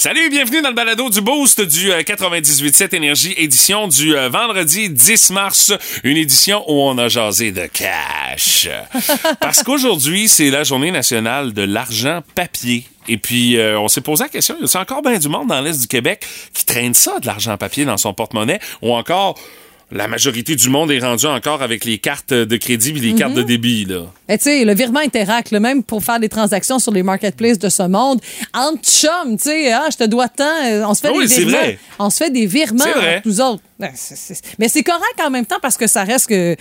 Salut, bienvenue dans le balado du Boost du 98.7 Énergie, édition du euh, vendredi 10 mars, une édition où on a jasé de cash. Parce qu'aujourd'hui, c'est la journée nationale de l'argent papier. Et puis, euh, on s'est posé la question, il y a encore bien du monde dans l'Est du Québec qui traîne ça, de l'argent papier dans son porte-monnaie, ou encore la majorité du monde est rendu encore avec les cartes de crédit et les cartes de débit. Là. Et tu sais, le virement Interac, là, même pour faire des transactions sur les marketplaces de ce monde, entre chum, tu sais, ah, je te dois tant, euh, on se fait Ah des oui, virements. vrai. On se fait des virements entre nous autres. Ben, Mais c'est correct en même temps parce que ça reste que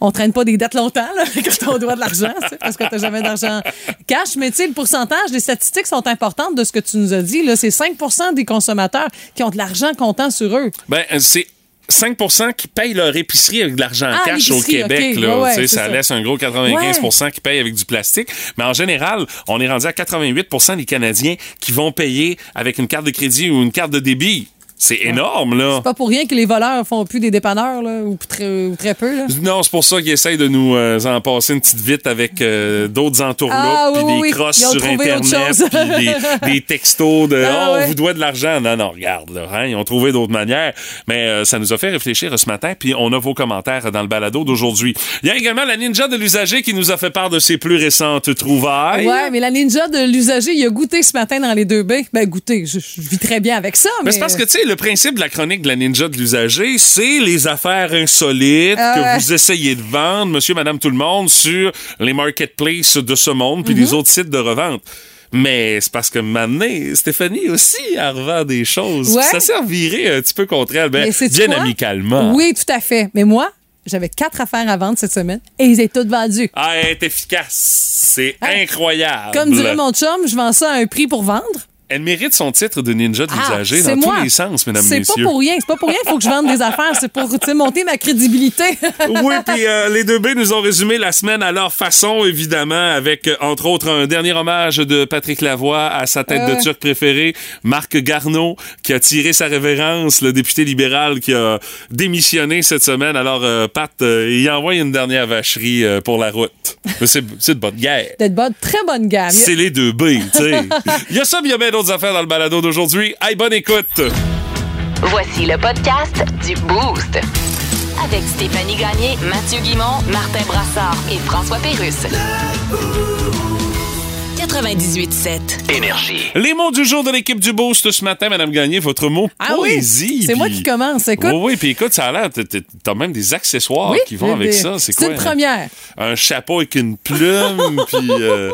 on traîne pas des dettes longtemps là, quand on doit de l'argent, parce que t'as jamais d'argent cash. Mais tu sais, le pourcentage, les statistiques sont importantes de ce que tu nous as dit. Là, c'est 5% des consommateurs qui ont de l'argent comptant sur eux. Ben, c'est 5% qui payent leur épicerie avec de l'argent Ah, cash au Québec. Là, Ouais, ouais, Tu sais, c'est ça, ça. laisse un gros 95% qui payent avec du plastique. Mais en général, on est rendu à 88% des Canadiens qui vont payer avec une carte de crédit ou une carte de débit. C'est énorme, là. C'est pas pour rien que les voleurs font plus des dépanneurs là, ou, très, ou très peu. Là. Non, c'est pour ça qu'ils essayent de nous euh, en passer une petite vite avec euh, d'autres entourloupes, Ah, puis des oui, crosses sur Internet, puis des, des textos de Ah, Oh, ouais. on vous doit de l'argent. Non, non, regarde, là, hein, ils ont trouvé d'autres manières. Mais euh, ça nous a fait réfléchir ce matin, puis on a vos commentaires dans le balado d'aujourd'hui. Il y a également la ninja de l'usager qui nous a fait part de ses plus récentes trouvailles. Ouais, mais la ninja de l'usager, il a goûté ce matin dans les deux bains. Ben, goûté, je, je vis très bien avec ça. Mais, Mais c'est parce que, tu sais, le principe de la chronique de la ninja de l'usager, c'est les affaires insolites Ah que vous essayez de vendre, monsieur, madame, tout le monde, sur les marketplaces de ce monde, puis Mhm. les autres sites de revente. Mais c'est parce que maintenant, Stéphanie aussi, elle revend des choses. Ouais. Ça servirait un petit peu contre elle, ben, bien amicalement. Oui, tout à fait. Mais moi, j'avais quatre affaires à vendre cette semaine et ils étaient toutes vendues. Ah, elle est efficace. C'est Hein? incroyable. Comme dirait mon chum, je vends ça à un prix pour vendre. Elle mérite son titre de ninja de Ah, l'usager c'est dans moi. tous les sens, mesdames, C'est pas messieurs. pour rien. C'est pas pour rien qu'il faut que je vende des affaires. C'est pour monter ma crédibilité. Oui, puis euh, les deux B nous ont résumé la semaine à leur façon, évidemment, avec, euh, entre autres, un dernier hommage de Patrick Lavoie à sa tête Euh. de turc préféré, Marc Garneau, qui a tiré sa révérence, le député libéral qui a démissionné cette semaine. Alors, euh, Pat, euh, il envoie une dernière vacherie euh, pour la route. C'est c'est de bonne guerre. D'être bonne, très bonne gamme. C'est les deux B, tu sais. Il y a ça, il y a bien d'autres affaires dans le balado d'aujourd'hui. Hey, bonne écoute! Voici le podcast du Boost. Avec Stéphanie Gagné, Mathieu Guimont, Martin Brassard et François Pérusse. 98.7. Énergie. Les mots du jour de l'équipe du Boost ce matin, Madame Gagné, votre mot Ah poésie. oui, c'est moi qui commence. Écoute, Oui, oui, puis écoute, ça a l'air, t'as- même des accessoires oui, qui vont avec des- ça. C'est C'est quoi? une première. Un chapeau avec une plume, puis... euh,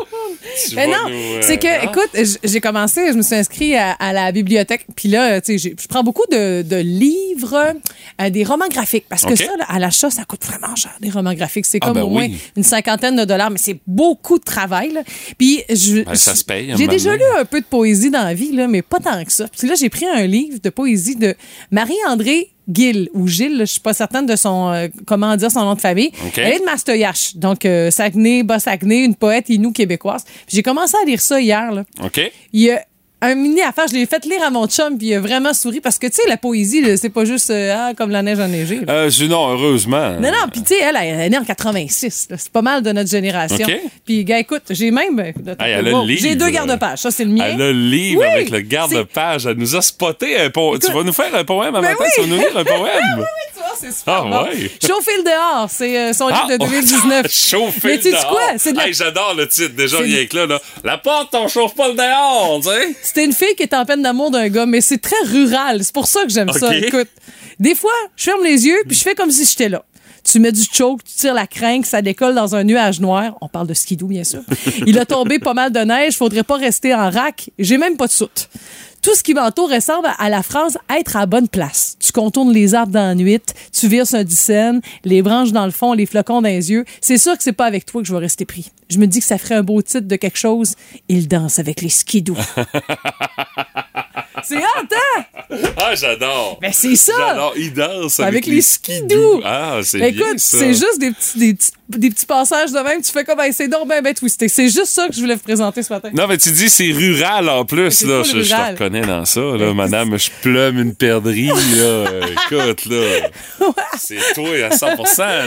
Mais non, nous, euh, c'est que, hein? écoute, j'ai commencé, je me suis inscrit à, à la bibliothèque, puis là, tu sais, je prends beaucoup de, de livres, euh, des romans graphiques, parce que ça, là, à l'achat, ça coûte vraiment cher, des romans graphiques. C'est Ah, comme ben au moins oui. une cinquantaine de dollars, mais c'est beaucoup de travail. Là. Puis, je, Ben, ça se paye, un J'ai déjà lu un peu de poésie dans la vie, là, mais pas tant que ça. Puis là, j'ai pris un livre de poésie de Marie-André Gill, ou Gilles, je suis pas certaine de son, euh, comment dire son nom de famille. OK. Elle est de Mastoyache, donc euh, Saguenay, Bas-Saguenay, une poète inou québécoise. J'ai commencé à lire ça hier. Là. OK. Il y a un mini affaire, je l'ai fait lire à mon chum, puis il a vraiment souri parce que tu sais, la poésie, c'est pas juste euh, ah, comme la neige enneigée. Euh, je- non, heureusement. Non, non, puis tu sais, elle, elle est née en 86. là. C'est pas mal de notre génération. Puis, gars, écoute, j'ai même. euh, Hey, elle a le Wow, livre. J'ai deux garde-pages. Ça, c'est le mien. Elle a le livre Oui, avec le garde-page. Elle nous a spoté un poème. Tu vas nous faire un poème à Ben matin? oui. Tu vas nous lire un poème? Vois, c'est super Ah, bon. ouais. Chauffer le dehors, c'est euh, son livre Ah, de 2019. Chauffer Mais le dehors. quoi? C'est de la- Hey, j'adore le titre, déjà, rien que là, là. La porte, on chauffe pas le dehors, tu sais. C'était une fille qui est en peine d'amour d'un gars, mais c'est très rural. C'est pour ça que j'aime ça. Écoute, des fois, je ferme les yeux puis je fais comme si j'étais là. Tu mets du choke, tu tires la crinque, ça décolle dans un nuage noir. On parle de skidoo, bien sûr. Il a tombé pas mal de neige, faudrait pas rester en rack. J'ai même pas de soute. Tout ce qui m'entoure ressemble à la phrase être à la bonne place. Tu contournes les arbres dans la nuit, tu vires un dixaine, les branches dans le fond, les flocons dans les yeux. C'est sûr que c'est pas avec toi que je vais rester pris. Je me dis que ça ferait un beau titre de quelque chose. Il danse avec les skidoo. c'est hot, hein? Ah, j'adore. Ben, c'est ça! J'adore. Il danse avec, Avec les skidoo. Ah, c'est Ben, bien Écoute, c'est juste des petits, des, petits, des petits passages de même. Tu fais comme, hey, c'est donc ben, ben twisté. C'est juste ça que je voulais vous présenter ce matin. Non, mais tu dis c'est rural en plus, là. Je, je te reconnais dans ça, là. Madame, je plume une perdrix, là. Écoute, là. C'est toi à 100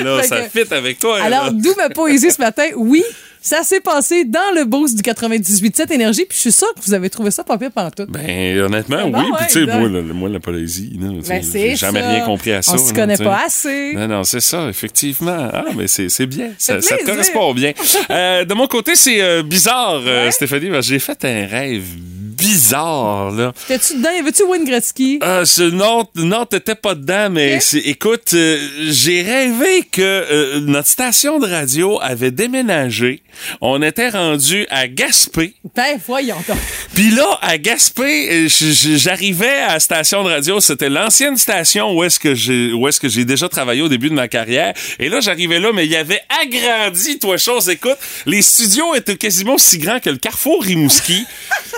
là. Ça fit avec toi, Alors, d'où ma poésie ce matin? Oui, Ça s'est passé dans le boost du 98.7 Énergie, puis je suis sûre que vous avez trouvé ça pas pire pantoute. Ben, honnêtement, Ben oui. Puis, tu sais, moi, la, moi, la sais, Ben, j'ai jamais ça. rien compris à ça. On se connaît pas assez. Non, non, c'est ça, effectivement. Ah, mais c'est bien. Ça, ça te correspond bien. Euh, de mon côté, c'est euh, bizarre, euh, Stéphanie, parce que j'ai fait un rêve bizarre, là. T'es-tu dedans? Y avait-tu Wayne Gretzky? Ce, non, non, t'étais pas dedans, mais écoute, euh, j'ai rêvé que euh, notre station de radio avait déménagé. On était rendu à Gaspé. Ben, voyons donc. Puis là, à Gaspé, euh, j'arrivais à la station de radio. C'était l'ancienne station où est-ce que j'ai où est-ce que j'ai déjà travaillé au début de ma carrière. Et là, j'arrivais là, mais il y avait agrandi, toi, chose. Écoute, les studios étaient quasiment aussi grands que le Carrefour Rimouski.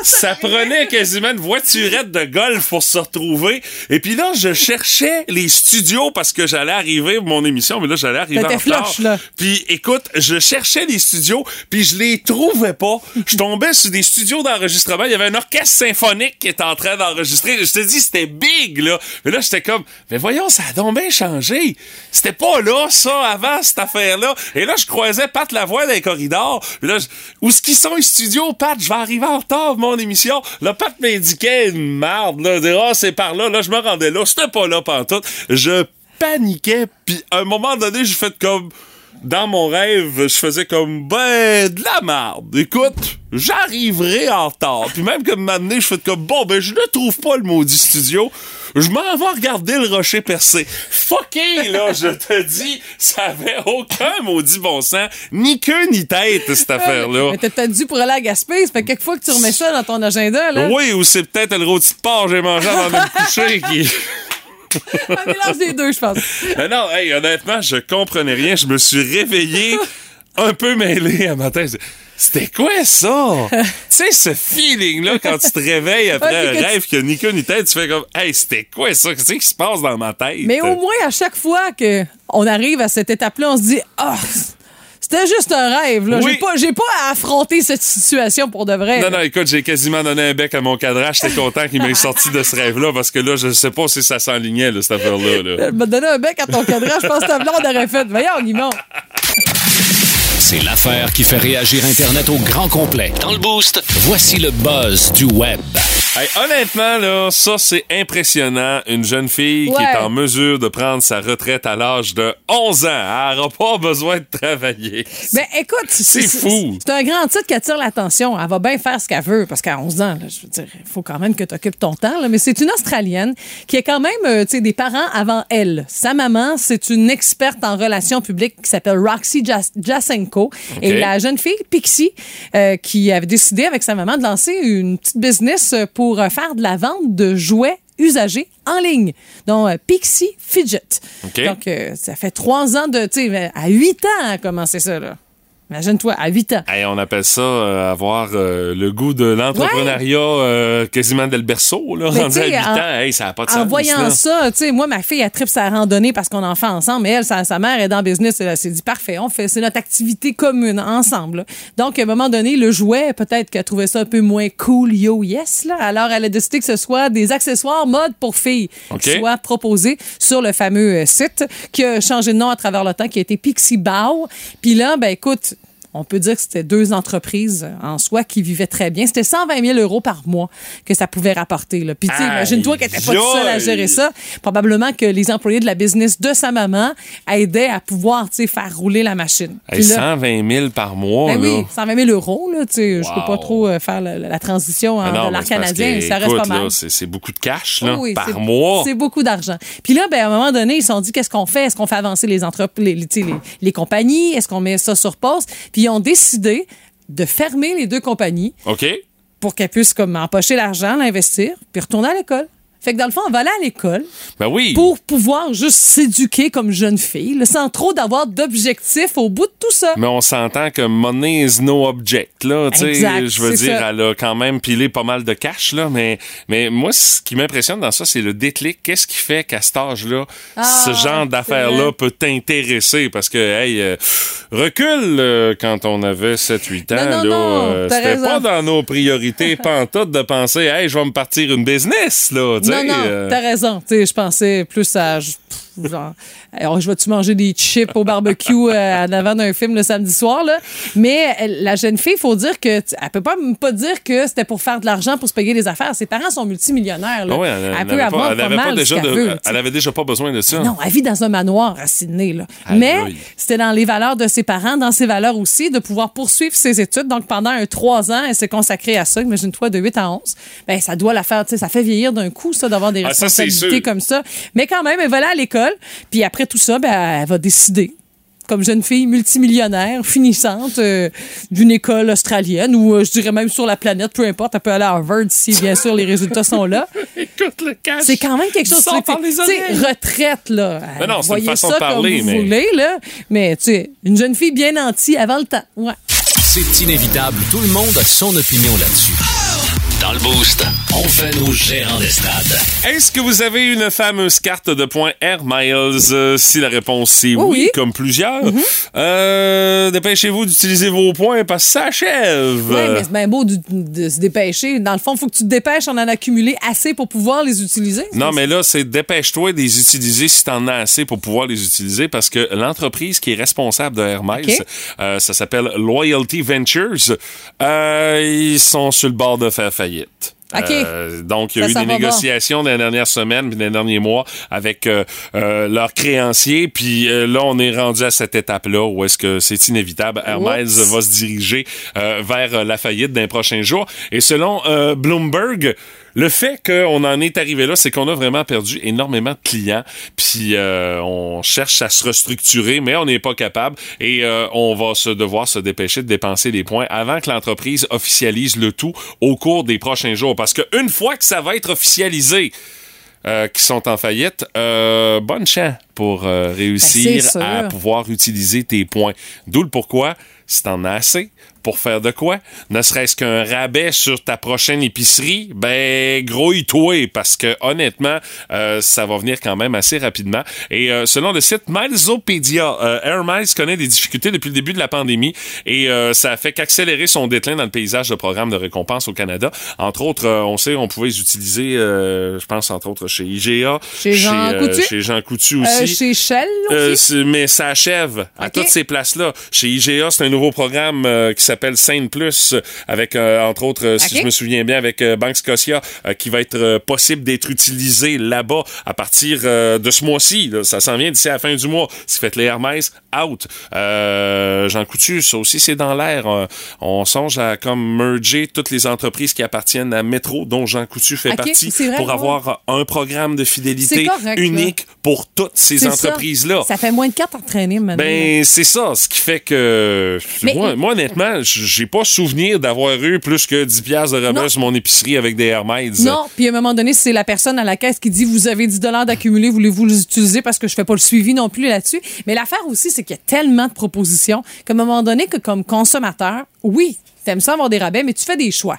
Ça prenait quasiment une voiturette de golf pour se retrouver. Et puis là, je cherchais les studios parce que j'allais arriver pour mon émission, mais là, j'allais arriver en retard. Puis écoute, je cherchais les studios, puis je les trouvais pas. Je tombais sur des studios d'enregistrement. Il y avait un orchestre symphonique qui était en train d'enregistrer. Je te dis, c'était big, là. Mais là, j'étais comme, mais voyons, ça a donc bien changé. C'était pas là, ça, avant, cette affaire-là. Et là, je croisais Pat Lavoie dans les corridors. Puis là, où est-ce qu'ils sont les studios, Pat? Je vais arriver en retard mon émission. Là, Pat m'indiquait une marde, là. Dire, ah, c'est par là. Là, je me rendais là. C'était pas là, pantoute. Je paniquais. Puis à un moment donné, j'ai fait comme dans mon rêve, je faisais comme ben de la merde. Écoute, j'arriverai en retard. Puis même que m'amener, je fais comme bon ben je ne trouve pas le maudit studio. Je m'en vais regarder le rocher percé. Fucké, là, je te dis, ça avait aucun maudit bon sens, ni queue ni tête, cette affaire-là. Mais t'es peut-être dû pour aller à Gaspé. Ça fait quelques fois que tu remets ça dans ton agenda, là. Oui, ou c'est peut-être le rôti de porc j'ai mangé avant de me coucher qui... Un mélange des deux, je pense. Mais non, hey, honnêtement, je comprenais rien. Je me suis réveillé un peu mêlé à matin. C'était quoi ça? tu sais, ce feeling-là, quand tu te réveilles après Ouais, un que rêve qui a ni queue ni tête, tu fais comme, hey, c'était quoi ça? Qu'est-ce qui se passe dans ma tête? Mais au moins, à chaque fois qu'on arrive à cette étape-là, on se dit Ah, c'était juste un rêve. Là. Oui. J'ai, pas, j'ai pas à affronter cette situation pour de vrai. Non, non, écoute, j'ai quasiment donné un bec à mon cadrage. J'étais content qu'il m'ait sorti de ce rêve-là parce que là, je sais pas si ça s'enlignait, cette affaire-là. là. M'a donné un bec à ton cadrage. Je pense que ta blonde aurait fait. Voyons, Guimond. C'est l'affaire qui fait réagir Internet au grand complet. Dans le boost, voici le buzz du web. Hey, honnêtement, là, ça, c'est impressionnant. Une jeune fille qui est en mesure de prendre sa retraite à l'âge de 11 ans. Elle n'aura pas besoin de travailler. Ben écoute, C'est fou. C'est un grand titre qui attire l'attention. Elle va bien faire ce qu'elle veut parce qu'à 11 ans, là, je veux dire, il faut quand même que tu occupes ton temps. là. Mais c'est une Australienne qui a quand même euh, des parents avant elle. Sa maman, c'est une experte en relations publiques qui s'appelle Roxy Jas- Jasenko. Et la jeune fille, Pixie, euh, qui avait décidé avec sa maman de lancer une petite business euh, pour euh, faire de la vente de jouets usagés en ligne, dont euh, Pixie Fidget. Donc, euh, ça fait trois ans de, tu sais, à huit ans, a commencé ça, là. Imagine-toi, à huit ans. Hey, on appelle ça euh, avoir euh, le goût de l'entrepreneuriat euh, quasiment dès le berceau, là, Mais rendu à tu 8 sais, ans. en- Hey, ça n'a pas de En sens. voyant là. ça, tu sais, moi, ma fille, elle tripe sa randonnée parce qu'on en fait ensemble, mais elle, sa, sa mère est dans le business, elle s'est dit, parfait, on fait, c'est notre activité commune, ensemble. là. Donc, à un moment donné, le jouet, peut-être qu'elle trouvait ça un peu moins cool, yo, yes, là. Alors, elle a décidé que ce soit des accessoires mode pour filles OK. qui soient proposés sur le fameux euh, site qui a changé de nom à travers le temps, qui a été Pixie Bow. Puis là, ben, écoute, on peut dire que c'était deux entreprises en soi qui vivaient très bien. C'était 120 000 euros par mois que ça pouvait rapporter. Là. Puis, imagine-toi qu'elle n'était pas toute seule à gérer ça. Probablement que les employés de la business de sa maman aidaient à pouvoir, faire rouler la machine. Hey, Puis là, 120 000 par mois, ben là. oui, 120 000 euros, là, sais, je peux Wow. pas trop euh, faire la, la transition en Ah non, c'est parce canadien, que, ça reste écoute, pas mal. C'est beaucoup de cash là, Oui, oui, par c'est- mois. C'est beaucoup d'argent. Puis là, ben, à un moment donné, ils se sont dit qu'est-ce qu'on fait? Est-ce qu'on fait avancer les, entreprises, les, les, compagnies? Est-ce qu'on met ça sur pause? Puis ils ont décidé de fermer les deux compagnies OK? pour qu'elles puissent comme empocher l'argent, l'investir, puis retourner à l'école. Fait que dans le fond, on va aller à l'école Ben oui. pour pouvoir juste s'éduquer comme jeune fille, là, sans trop d'avoir d'objectifs au bout de tout ça. Mais on s'entend que money is no object, là. Tu sais, Exact, je veux dire, ça. elle a quand même pilé pas mal de cash, là. Mais, mais moi, ce qui m'impressionne dans ça, c'est le déclic. Qu'est-ce qui fait qu'à cet âge-là, Ah, ce genre d'affaires-là peut t'intéresser? Parce que, hey, euh, recule euh, quand on avait 7-8 ans, euh, C'était pas dans nos priorités pantoute de penser, hey, je vais me partir une business, là. Non, non, euh, t'as raison. Tu sais, je pensais plus à. je- genre, alors, je vais-tu manger des chips au barbecue euh, en avant d'un film le samedi soir, là? Mais euh, la jeune fille, il faut dire que, elle peut pas, pas dire que c'était pour faire de l'argent, pour se payer des affaires. Ses parents sont multimillionnaires, là. Ah ouais, elle, elle elle peut avait avoir pas, elle pas, pas déjà ce de- veut, elle avait déjà pas besoin de ça. Non, elle vit dans un manoir à Sydney. Là. Mais c'était dans les valeurs de ses parents, dans ses valeurs aussi, de pouvoir poursuivre ses études. Donc, pendant un trois ans, elle s'est consacrée à ça. Imagine-toi, de 8 à 11. Ben, ça doit la faire, tu sais, ça fait vieillir d'un coup, ça, d'avoir des Ah, ça, responsabilités sûr. comme ça. Mais quand même, elle va aller à l'école. Puis après tout ça, ben, elle va décider comme jeune fille multimillionnaire, finissante euh, d'une école australienne ou euh, je dirais même sur la planète, peu importe, elle peut aller à Harvard si bien sûr les résultats sont là. Écoute le cash. C'est quand même quelque chose. Oreilles. retraite, là. Mais non, c'est une Voyez façon ça de parler, comme vous mais- voulez, là. Mais, tu sais, une jeune fille bien nantie avant le temps. Ouais. C'est inévitable. Tout le monde a son opinion là-dessus. Dans le Boost, on fait nos gérants d'estrade. Est-ce que vous avez une fameuse carte de points Air Miles? Euh, si la réponse est oui, Oui, oui. comme plusieurs, euh, dépêchez-vous d'utiliser vos points parce que ça achève. Ouais, mais c'est bien beau de, de se dépêcher. Dans le fond, il faut que tu te dépêches en en accumuler assez pour pouvoir les utiliser. Non, mais là, c'est dépêche-toi de les utiliser si t'en as assez pour pouvoir les utiliser parce que l'entreprise qui est responsable de Air Miles, euh, ça s'appelle Loyalty Ventures, euh, ils sont sur le bord de faire faillite. OK. Euh, donc, il y a Ça eu des négociations dans les dernières semaines, puis dans les derniers mois avec euh, euh, leurs créanciers. Puis euh, là, on est rendu à cette étape-là où est-ce que c'est inévitable. Miles va se diriger vers la faillite dans les prochains jours. Et selon Bloomberg, le fait qu'on en est arrivé là, c'est qu'on a vraiment perdu énormément de clients. Puis euh, on cherche à se restructurer, mais on n'est pas capable. Et euh, on va se devoir se dépêcher de dépenser des points avant que l'entreprise officialise le tout au cours des prochains jours. Parce qu'une fois que ça va être officialisé, euh, qui sont en faillite, bonne chance pour euh, réussir Ben, à pouvoir utiliser tes points. D'où le pourquoi, si t'en as assez pour faire de quoi, ne serait-ce qu'un rabais sur ta prochaine épicerie, ben grouille-toi parce que honnêtement, euh, ça va venir quand même assez rapidement. Et euh, selon le site Milesopedia, euh, Air Miles connaît des difficultés depuis le début de la pandémie et euh, ça a fait qu'accélérer son déclin dans le paysage de programmes de récompense au Canada. Entre autres, euh, on sait, on pouvait les utiliser, euh, je pense entre autres chez IGA, Chez Jean Coutu. chez Jean Coutu aussi. Euh, chez Shell aussi? c'est- mais ça achève à toutes ces places-là. Chez IGA, c'est un nouveau programme euh, qui s'appelle Saint Plus, avec euh, entre autres, si je me souviens bien, avec Bank Scotia, qui va être possible d'être utilisé là-bas à partir de ce mois-ci. Ça s'en vient d'ici à la fin du mois. Ce qui fait que les Hermès out. Euh, Jean Coutu, ça aussi c'est dans l'air. On songe à comme merger toutes les entreprises qui appartiennent à Métro, dont Jean Coutu fait partie, vrai, pour ouais. avoir un programme de fidélité là. unique pour toutes ces Ça. entreprises-là. Ça fait moins de quatre entraînés maintenant. Ben, c'est ça, ce qui fait que. Mais- moi, moi, honnêtement, j'ai pas souvenir d'avoir eu plus que 10 piastres de rabais Non. sur mon épicerie avec des Hermès. Non, puis à un moment donné, c'est la personne à la caisse qui dit vous avez 10 dollars d'accumuler, voulez-vous les utiliser parce que je fais pas le suivi non plus là-dessus. Mais l'affaire aussi, c'est qu'il y a tellement de propositions qu'à un moment donné, que comme consommateur, oui, t'aimes ça avoir des rabais, mais tu fais des choix.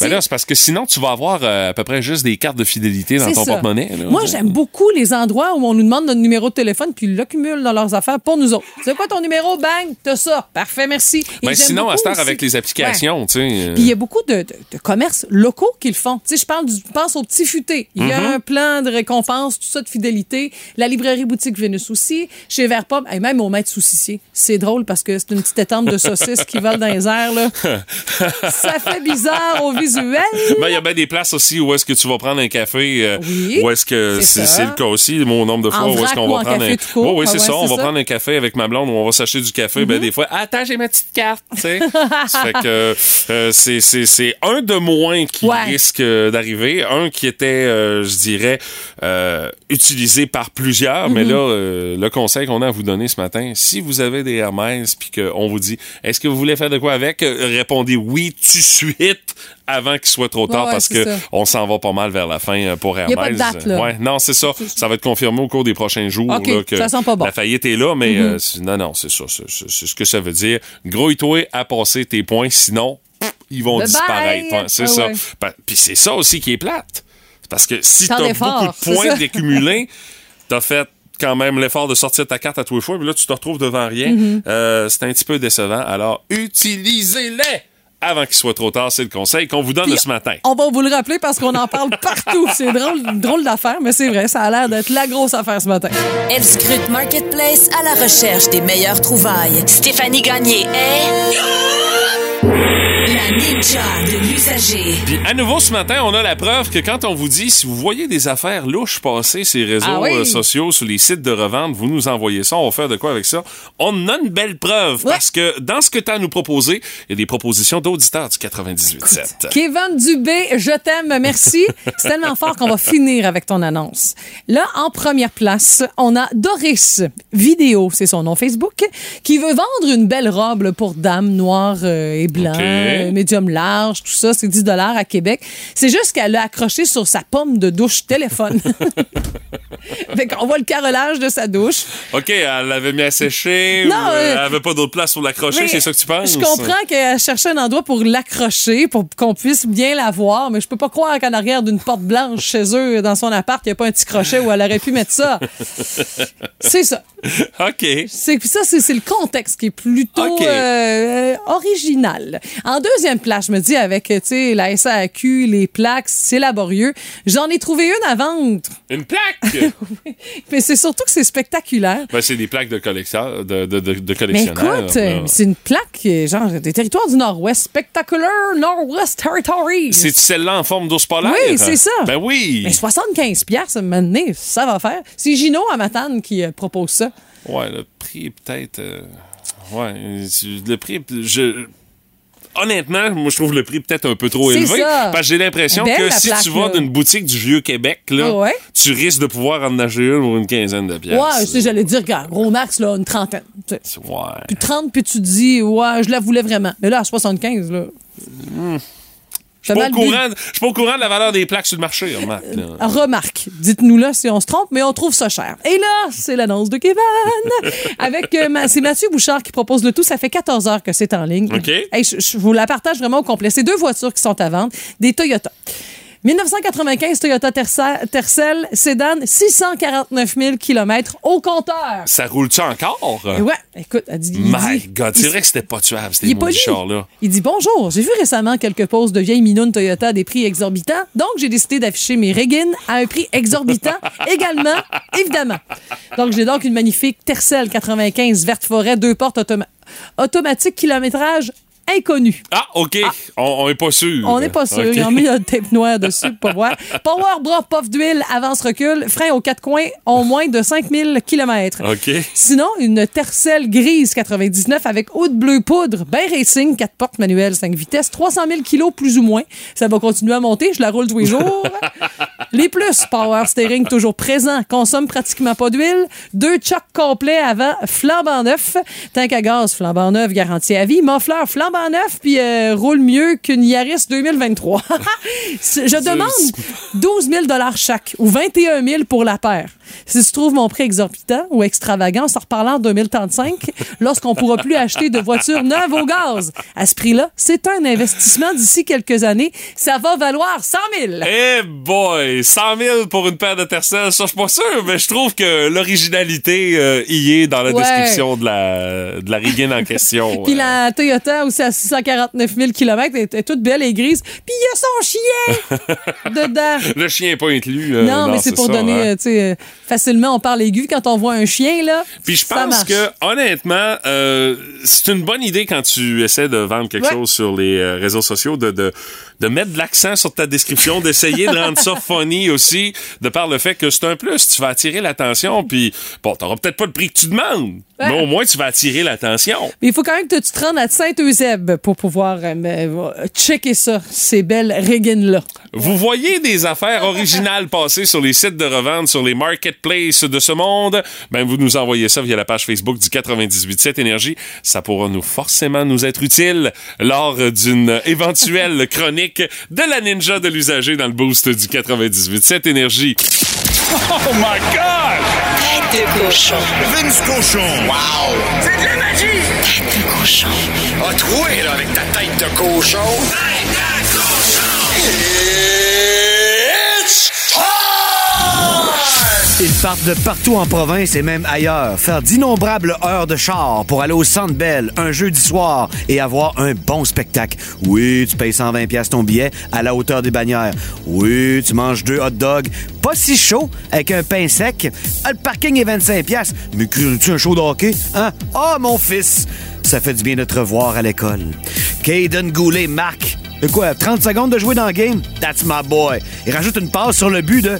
Ben là, c'est parce que sinon, tu vas avoir euh, à peu près juste des cartes de fidélité dans ton porte-monnaie. Moi, j'aime beaucoup les endroits où on nous demande notre numéro de téléphone puis ils l'accumulent dans leurs affaires pour nous autres. C'est quoi ton numéro? Bang, t'as ça. Parfait, merci. Et Ben, sinon, à cette heure, avec les Ouais. applications, tu sais. euh, Puis il y a beaucoup de, de- de commerces locaux qui le font. Tu sais, je parle du, je pense au petit futé. Il y Mm-hmm. a un plan de récompense, tout ça de fidélité. La librairie boutique Vénus aussi. Chez Verpop, et même au maître saucissier. C'est drôle parce que c'est une petite étente de saucisses qui vole dans les airs, là. ça fait bizarre au visuel. Ben, il y a bien des places aussi où est-ce que tu vas prendre un café. euh, Oui, où est-ce que c'est c'est c'est le cas aussi, mon nombre de fois En où est-ce qu'on va en prendre un. court. Ouais, oui, c'est Ah ouais, ça. On c'est va prendre un café avec ma blonde ou on va s'acheter du café. Mm-hmm. Ben, des fois, attends, j'ai ma petite carte, tu sais. ça fait que euh, c'est- c'est c'est un de moins qui Ouais. risque euh, d'arriver. Un qui était, euh, je dirais, euh, utilisé par plusieurs. Mm-hmm. Mais là, euh, le conseil qu'on a à vous donner ce matin, si vous avez des Hermès puis qu'on vous dit, est-ce que vous voulez faire de quoi avec? Répondez oui tout de suite avant qu'il soit trop tard Ouais, ouais, parce que ça. on s'en va pas mal vers la fin euh, pour Hermès. Y a pas de date, là. Ouais, non, c'est ça. Ça va être confirmé au cours des prochains jours là, que ça sent pas bon. Mm-hmm. la faillite est là, mais euh, c'est- non, non, c'est ça. C'est ce que ça veut dire. Grouille-toi à passer tes points, sinon ils vont Bye disparaître. c'est Ah ça. Pa- Puis c'est ça aussi qui est plate. Parce que si t'as beaucoup de points ça. d'accumuler, t'as fait quand même l'effort de sortir ta carte à tous les fois, puis là, tu te retrouves devant rien. Mm-hmm. Euh, c'est un petit peu décevant. Alors, utilisez-les avant qu'il soit trop tard. C'est le conseil qu'on vous donne Puis, ce matin. On va vous le rappeler parce qu'on en parle partout. C'est drôle, drôle d'affaire, mais c'est vrai, ça a l'air d'être la grosse affaire ce matin. Elle scrute Marketplace à la recherche des meilleures trouvailles. Stéphanie Gagné est... La ninja de l'usager. Puis à nouveau ce matin, on a la preuve que quand on vous dit si vous voyez des affaires louches passer ces réseaux Ah oui? euh, sociaux, sur les sites de revente, vous nous envoyez ça, on va faire de quoi avec ça? On a une belle preuve Ouais. parce que dans ce que tu as à nous proposer, il y a des propositions d'auditeurs du 98.7. Kevin Dubé, je t'aime, merci. C'est tellement fort qu'on va finir avec ton annonce. Là, en première place, on a Doris Vidéo, c'est son nom Facebook, qui veut vendre une belle robe pour dame noire euh, et blanc. Euh, médium large, tout ça, c'est 10 dollars à Québec. C'est juste qu'elle l'a accroché sur sa pomme de douche téléphone. fait qu'on voit le carrelage de sa douche. OK, elle l'avait mis à sécher Non, ou euh, euh, elle avait pas d'autre place pour l'accrocher, c'est ça que tu penses? Je comprends qu'elle cherchait un endroit pour l'accrocher, pour qu'on puisse bien la voir, mais je peux pas croire qu'en arrière d'une porte blanche chez eux, dans son appart, il n'y a pas un petit crochet où elle aurait pu mettre ça. c'est ça. OK. C'est puis ça, c'est le contexte qui est plutôt euh, original. En deuxième place, je me dis avec la SAQ, les plaques, c'est laborieux. J'en ai trouvé une à vendre, Une plaque! mais c'est surtout que c'est spectaculaire. ben, c'est des plaques de collectionneurs. De, de, de, de Mais écoute, euh, c'est une plaque, euh, genre, des territoires du Nord-Ouest. Spectacular Nord-West Territories. C'est celle-là en forme d'ours polaire? Oui, c'est ça. Ben oui. Mais 75 piastres, maintenant, ça va faire. C'est Gino à Matane qui euh, propose ça. Ouais, le prix est peut-être. euh, ouais, le prix. Je. Honnêtement, moi, je trouve le prix peut-être un peu trop élevé. ça. Parce que j'ai l'impression que la si plaque, tu vas d'une boutique du Vieux-Québec, là, Ouais? tu risques de pouvoir en acheter une pour une quinzaine de pièces. Ouais, c'est, j'allais dire, gars, gros max, là, une trentaine. tu. Ouais. Puis 30, puis tu te dis, ouais, je la voulais vraiment. Mais là, à 75, là. Je suis pas, au courant- je suis pas au courant de la valeur des plaques sur le marché, remarque. là. Remarque, dites-nous là si on se trompe, mais on trouve ça cher. Et là, c'est l'annonce de Kevin. Avec, euh, c'est Mathieu Bouchard qui propose le tout. Ça fait 14 heures que c'est en ligne. OK. Hey, je, je vous la partage vraiment au complet. C'est deux voitures qui sont à vendre, des Toyota. 1995 Toyota Tercel, Sedan, 649 000 km au compteur. Ça roule-tu encore? Et ouais, écoute, elle dit. My dit- God, c'est vrai que c'était pas tuable, ces maudits chars-là. Il dit bonjour. J'ai vu récemment quelques poses de vieilles minounes Toyota à des prix exorbitants. Donc, j'ai décidé d'afficher mes Reagan à un prix exorbitant également, évidemment. Donc, j'ai donc une magnifique Tercel 95 verte forêt, deux portes automa- automatique, kilométrage inconnu. Ah, OK. On, on est pas sûr. On n'est pas sûr. OK. Ils ont mis un tape noir dessus pour voir. Power bras, puff d'huile, avance-recul, frein aux quatre coins, ont moins de 5000 km. OK. Sinon, une Tercel grise 99 avec haute bleu poudre, ben racing, 4 portes manuelles, 5 vitesses, 300 000 kilos plus ou moins. Ça va continuer à monter, je la roule tous les jours. les plus, power steering toujours présent, consomme pratiquement pas d'huile, deux chocs complets avant, flambant neuf, tank à gaz flambant neuf, garantie à vie, muffler flambant neuf, puis euh, roule mieux qu'une Yaris 2023. je demande 12 000 chaque ou 21 000 pour la paire. Si tu trouves mon prix exorbitant ou extravagant, on s'en reparlera en 2035 lorsqu'on pourra plus acheter de voitures neuves au gaz. À ce prix-là, c'est un investissement d'ici quelques années. Ça va valoir 100 000. Eh boy, 100 000 pour une paire de Tercel, ça je suis pas sûr, mais je trouve que l'originalité euh, y est dans la Ouais. description de la de la en question. Puis Euh, la Toyota aussi à 649 000 km est, est toute belle et grise. Puis il y a son chien dedans. Le chien est pas inclus. euh, non, mais c'est pour ça, donner, hein. euh, tu sais, euh, facilement, on parle aigu quand on voit un chien, là. Puis je pense que, honnêtement, euh, c'est une bonne idée quand tu essaies de vendre quelque Ouais. chose sur les réseaux sociaux, de, de, de mettre de l'accent sur ta description, d'essayer de rendre ça funny aussi, de par le fait que c'est un plus. Tu vas attirer l'attention, puis bon, t'auras peut-être pas le prix que tu demandes, Ouais. mais au moins tu vas attirer l'attention. Mais il faut quand même que tu te rendes à Saint-Eusèbe pour pouvoir euh, euh, checker ça, ces belles Reagan-là. Vous voyez des affaires originales passer sur les sites de revente, sur les marketplaces de ce monde, ben vous nous envoyez ça via la page Facebook du 98.7 Énergie. Ça pourra nous forcément nous être utile lors d'une éventuelle chronique de la ninja de l'usager dans le boost du 98.7 Énergie. Oh my God! Tête de cochon. Vince Cochon! Wow! C'est de la magie! Tête de cochon. A troué, là, avec ta tête de cochon! Tête de cochon! Time! partent de partout en province et même ailleurs, faire d'innombrables heures de char pour aller au Centre Bell un jeudi soir et avoir un bon spectacle. Oui, tu payes 120 pièces ton billet à la hauteur des bannières. Oui, tu manges deux hot dogs, pas si chaud, avec un pain sec. Ah, Le parking est 25 pièces. Mais tu un show de hein? Ah, mon fils! Ça fait du bien de te revoir à l'école. Caden Goulet marque. De quoi, 30 secondes de jouer dans le game? That's my boy. Il rajoute une passe sur le but de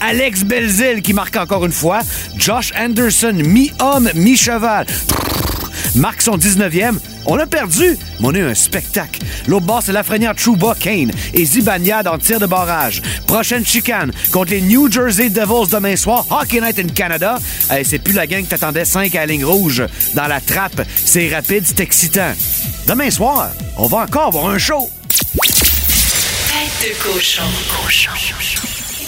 Alex Belzil qui marque encore une fois. Josh Anderson, mi-homme, mi-cheval. Marque son 19e. On a perdu, mais on a eu un spectacle. L'autre bord, c'est Lafrenière Trouba Kane et Zibanejad en tir de barrage. Prochaine chicane contre les New Jersey Devils demain soir. Hockey Night in Canada. C'est plus la gang qui t'attendait 5 à la ligne rouge. Dans la trappe, c'est rapide, c'est excitant. Demain soir, on va encore avoir un show.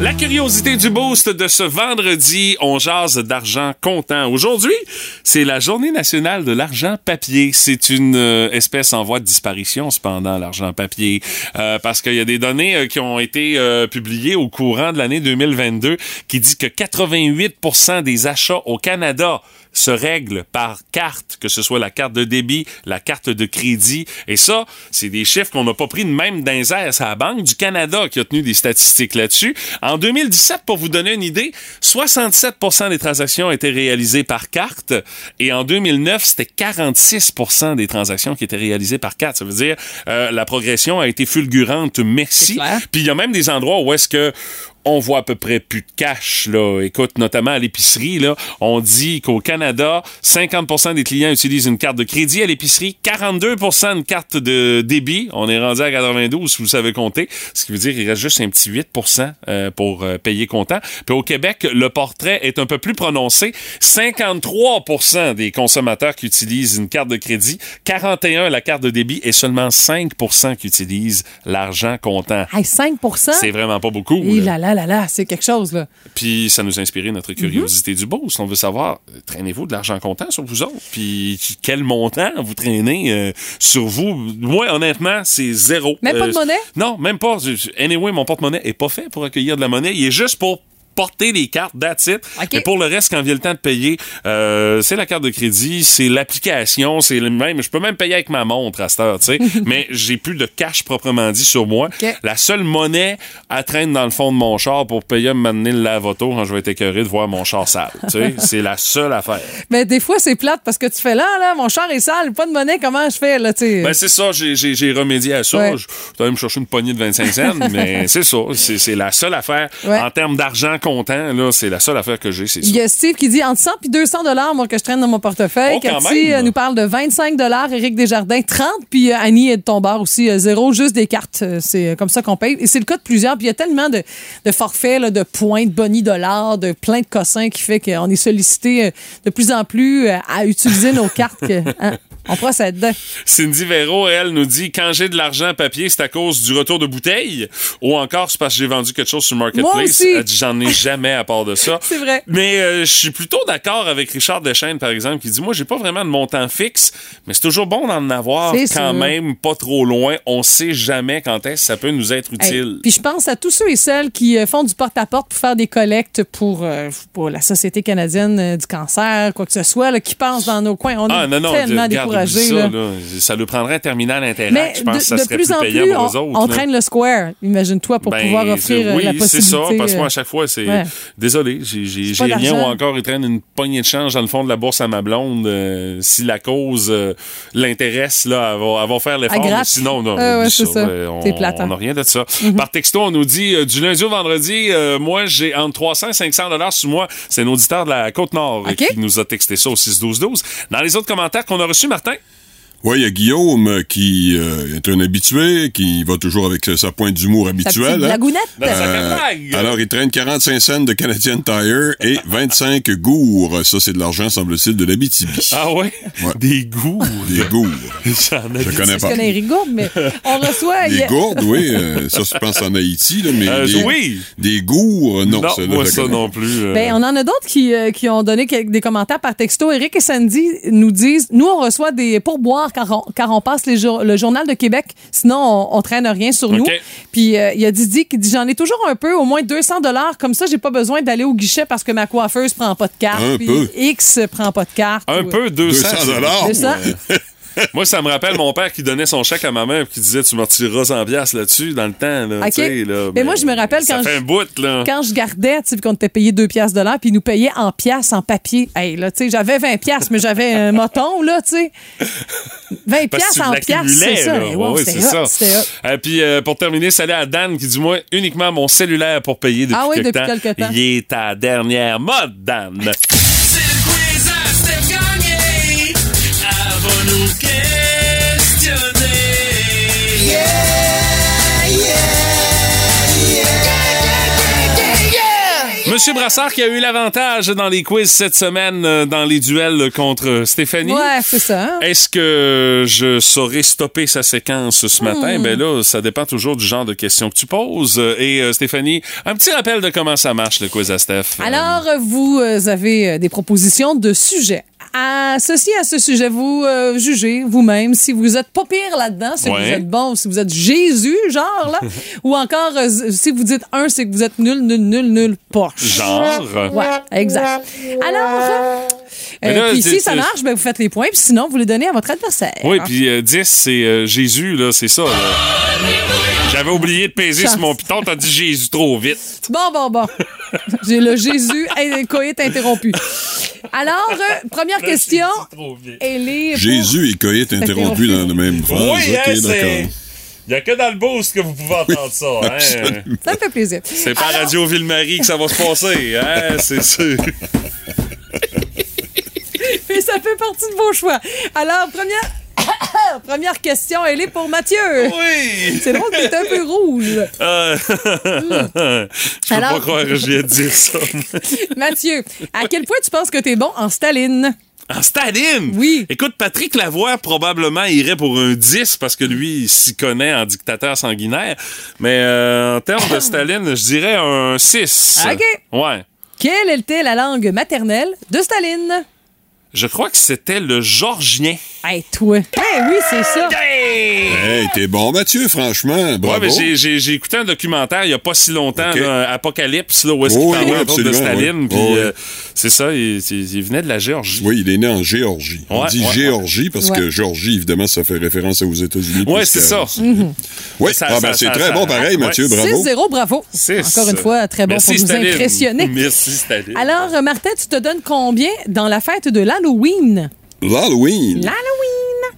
La curiosité du boost de ce vendredi, on jase d'argent comptant. Aujourd'hui, c'est la journée nationale de l'argent papier. C'est une euh, espèce en voie de disparition, cependant, l'argent papier, Euh, parce qu'il y a des données euh, qui ont été publiées au courant de l'année 2022 qui dit que 88% des achats au Canada se règlent par carte, que ce soit la carte de débit, la carte de crédit. Et ça, c'est des chiffres qu'on n'a pas pris de même d'un. C'est la Banque du Canada qui a tenu des statistiques là-dessus. En 2017, pour vous donner une idée, 67% des transactions étaient réalisées par carte et en 2009, c'était 46% des transactions qui étaient réalisées par carte. Ça veut dire euh, la progression a été fulgurante. Merci. Puis il y a même des endroits où est-ce que on voit à peu près plus de cash, là. Écoute, notamment à l'épicerie, là, on dit qu'au Canada, 50% des clients utilisent une carte de crédit à l'épicerie, 42% une carte de débit. On est rendu à 92, si vous savez compter. Ce qui veut dire qu'il reste juste un petit 8% euh, pour euh, payer comptant. Puis au Québec, le portrait est un peu plus prononcé. 53% des consommateurs qui utilisent une carte de crédit, 41% la carte de débit et seulement 5% qui utilisent l'argent comptant. Hey, 5 C'est vraiment pas beaucoup. Et là. là là là là, c'est quelque chose, là. Puis ça nous a inspiré notre curiosité du boost. On veut savoir, traînez-vous de l'argent comptant sur vous autres? Puis quel montant vous traînez euh, sur vous? Moi, honnêtement, c'est zéro. Même pas de Euh, monnaie? Non, même pas. Anyway, mon porte-monnaie est pas fait pour accueillir de la monnaie. Il est juste pour porter les cartes, that's it. Et pour le reste, quand vient le temps de payer, euh, c'est la carte de crédit, c'est l'application, c'est le même. Je peux même payer avec ma montre à cette heure, tu sais. mais j'ai plus de cash proprement dit sur moi. La seule monnaie à traîne dans le fond de mon char pour payer m'amener le lave-auto quand je vais être écœuré de voir mon char sale. tu sais, c'est la seule affaire. Mais des fois, c'est plate parce que tu fais là, là, mon char est sale, pas de monnaie, comment je fais, là, tu sais? Ben, c'est ça, j'ai- remédié à ça. Ouais. Je je dois me chercher une poignée de 25 cents, mais c'est ça. C'est c'est la seule affaire. Ouais. En termes d'argent là, c'est la seule affaire que j'ai, c'est ça. Il y a Steve qui dit entre 100 et 200 dollars moi que je traîne dans mon portefeuille. Oh, Cathy euh, nous parle de 25 dollars, Éric Desjardins 30 puis euh, Annie est de ton bar aussi euh, zéro, juste des cartes, c'est comme ça qu'on paye et c'est le cas de plusieurs puis il y a tellement de, de forfaits là, de points, de boni dollars, de plein de cossins qui fait qu'on est sollicité de plus en plus à utiliser nos cartes que hein, on procède. Cindy Véro, elle, nous dit quand j'ai de l'argent papier, c'est à cause du retour de bouteilles? Ou encore c'est parce que j'ai vendu quelque chose sur Marketplace? Moi aussi. Elle dit j'en ai jamais à part de ça. C'est vrai. Mais euh, je suis plutôt d'accord avec Richard Deschaines, par exemple, qui dit Moi, j'ai pas vraiment de montant fixe, mais c'est toujours bon d'en avoir quand sûr. même pas trop loin. On sait jamais quand est-ce que ça peut nous être Hey, utile. Puis je pense à tous ceux et celles qui euh, font du porte-à-porte pour faire des collectes pour, euh, pour la Société canadienne du cancer, quoi que ce soit, là, qui pensent dans nos coins. On Ah est non, non, tellement regarde, découragés. Ça, là. là. Ça lui prendrait un terminal interact. Mais je pense de, que ça de serait plus en payant plus, pour on, eux autres. on là. traîne le Square, imagine-toi, pour Ben, pouvoir offrir euh, oui, la c'est possibilité. ça, parce que moi, euh, à chaque fois, c'est. ouais. Désolé, j'ai rien ou encore, il traîne une poignée de change dans le fond de la bourse à ma blonde. euh, si la cause euh, l'intéresse, là, elle va, elle va faire l'effort. Mais gratte. Sinon, non, Ah ouais, c'est ça. on C'est plate, hein. n'a rien de ça. Par texto, on nous dit euh, du lundi au vendredi, euh, moi, j'ai entre 300 et 500 dollars sur moi. C'est un auditeur de la Côte-Nord euh, OK. qui nous a texté ça au 6-12-12. Dans les autres commentaires qu'on a reçus, Martin? thing Oui, il y a Guillaume euh, qui euh, est un habitué, qui va toujours avec sa pointe d'humour Sa habituelle. hein. blagounette. Dans sa Euh, alors, il traîne 45 cents de Canadian Tire et 25 gourds. Ça, c'est de l'argent, semble-t-il, de l'Abitibi. Ah ouais? Ouais. Des goûts. Des gourds. Je connais Je pas. connais Rigaud, mais on reçoit. Des a- gourdes, oui. euh, ça, je pense en Haïti, là, mais Euh, des, oui. des gourds, non. Non, ça, moi, je ça connais. non plus. euh. Ben, on en a d'autres qui, euh, qui ont donné quelques- des commentaires par texto. Eric et Sandy nous disent Nous, on reçoit des pourboires car on, car on passe les jour- le Journal de Québec. Sinon, on, on traîne rien sur nous. Puis, euh, il y a Didi qui dit J'en ai toujours un peu, au moins 200 Comme ça, j'ai pas besoin d'aller au guichet parce que ma coiffeuse prend pas de carte. Un puis peu. X prend pas de carte. Un ou- peu, 200. 200 dollars. Moi, ça me rappelle mon père qui donnait son chèque à ma mère et qui disait Tu me retireras 100 piastres là-dessus dans le temps. Là. Mais moi, je me rappelle quand je- un bout, là. Quand je gardais, tu sais, qu'on était payé 2 piastres de l'heure, puis ils nous payaient en piastres, en papier. Hey, là, tu sais, j'avais 20 piastres, mais j'avais un moton, là, tu sais. 20 Parce que piastres en piastres, c'est ça. Ouais, ouais, c'est ça. Et puis, euh, pour terminer, salut à Dan qui dit Moi, uniquement mon cellulaire pour payer depuis, Ah oui, quelque, depuis temps. quelque temps. Il est à dernière mode, Dan. Monsieur Brassard qui a eu l'avantage dans les quiz cette semaine euh, dans les duels contre Stéphanie. Ouais, c'est ça. Est-ce que je saurais stopper sa séquence ce matin? Hmm. Ben là, ça dépend toujours du genre de questions que tu poses. Euh, Et euh, Stéphanie, un petit rappel de comment ça marche le quiz à Steph. Alors, vous avez des propositions de sujets. Associés à ce sujet, vous euh, jugez vous-même si vous êtes pas pire là-dedans, si Ouais. vous êtes bon, si vous êtes Jésus, genre, là, ou encore euh, si vous dites un, c'est que vous êtes nul, nul, nul, nul, poche. Genre. Ouais, exact. Alors, euh, là, puis c'est- si ça c'est- marche, ben, vous faites les points, puis sinon, vous les donnez à votre adversaire. Oui, puis euh, 10, c'est euh, Jésus, là, c'est ça. là. J'avais oublié de peser Chance. sur mon piton, t'as dit Jésus trop vite. Bon, bon, bon. J'ai le Jésus et coït interrompu. Alors, euh, première question. Elle est pour- Jésus et coït interrompu dans la même phrase. Oui, hein, ok, c'est... d'accord. Il n'y a que dans le boost que vous pouvez entendre ça. Hein? absolument. Ça me fait plaisir. C'est pas à Radio Ville-Marie que ça va se passer. Hein? C'est sûr. Et ça fait partie de vos choix. Alors, première, première question, elle est pour Mathieu. Oui! C'est drôle est un peu rouge. Euh, Je peux Alors- pas croire que j'ai à dire ça. Mathieu, à quel point tu penses que t'es bon en Staline? En Staline? Oui. Écoute, Patrick Lavoie probablement irait pour un 10 parce que lui, il s'y connaît en dictateur sanguinaire. Mais euh, en termes de Staline, je dirais un 6. OK. Ouais. Quelle était la langue maternelle de Staline? Je crois que c'était le georgien. Hey, toi. Eh oui, c'est ça. Hey, t'es bon, Mathieu, franchement. Bravo. Ouais, mais j'ai- écouté un documentaire il y a pas si longtemps, là, Apocalypse, là, où est-ce Oh, qu'il oui, oui, de Staline. oui. Puis Oh, oui. euh, c'est ça, il, il- il venait de la Géorgie. Oui, il est né en Géorgie. On dit ouais, Géorgie parce Ouais. que Géorgie, évidemment, ça fait référence aux États-Unis. Ouais, plus c'est qu'à- ça. Oui, ah, ben, ça- c'est ça- très ça- bon pareil, ouais. Mathieu, bravo. 6-0, bravo. Encore une fois, très bon Merci, pour nous impressionner. Merci, Staline. Alors, Martin, tu te donnes combien dans la fête de l'Halloween? L'Halloween. L'Halloween!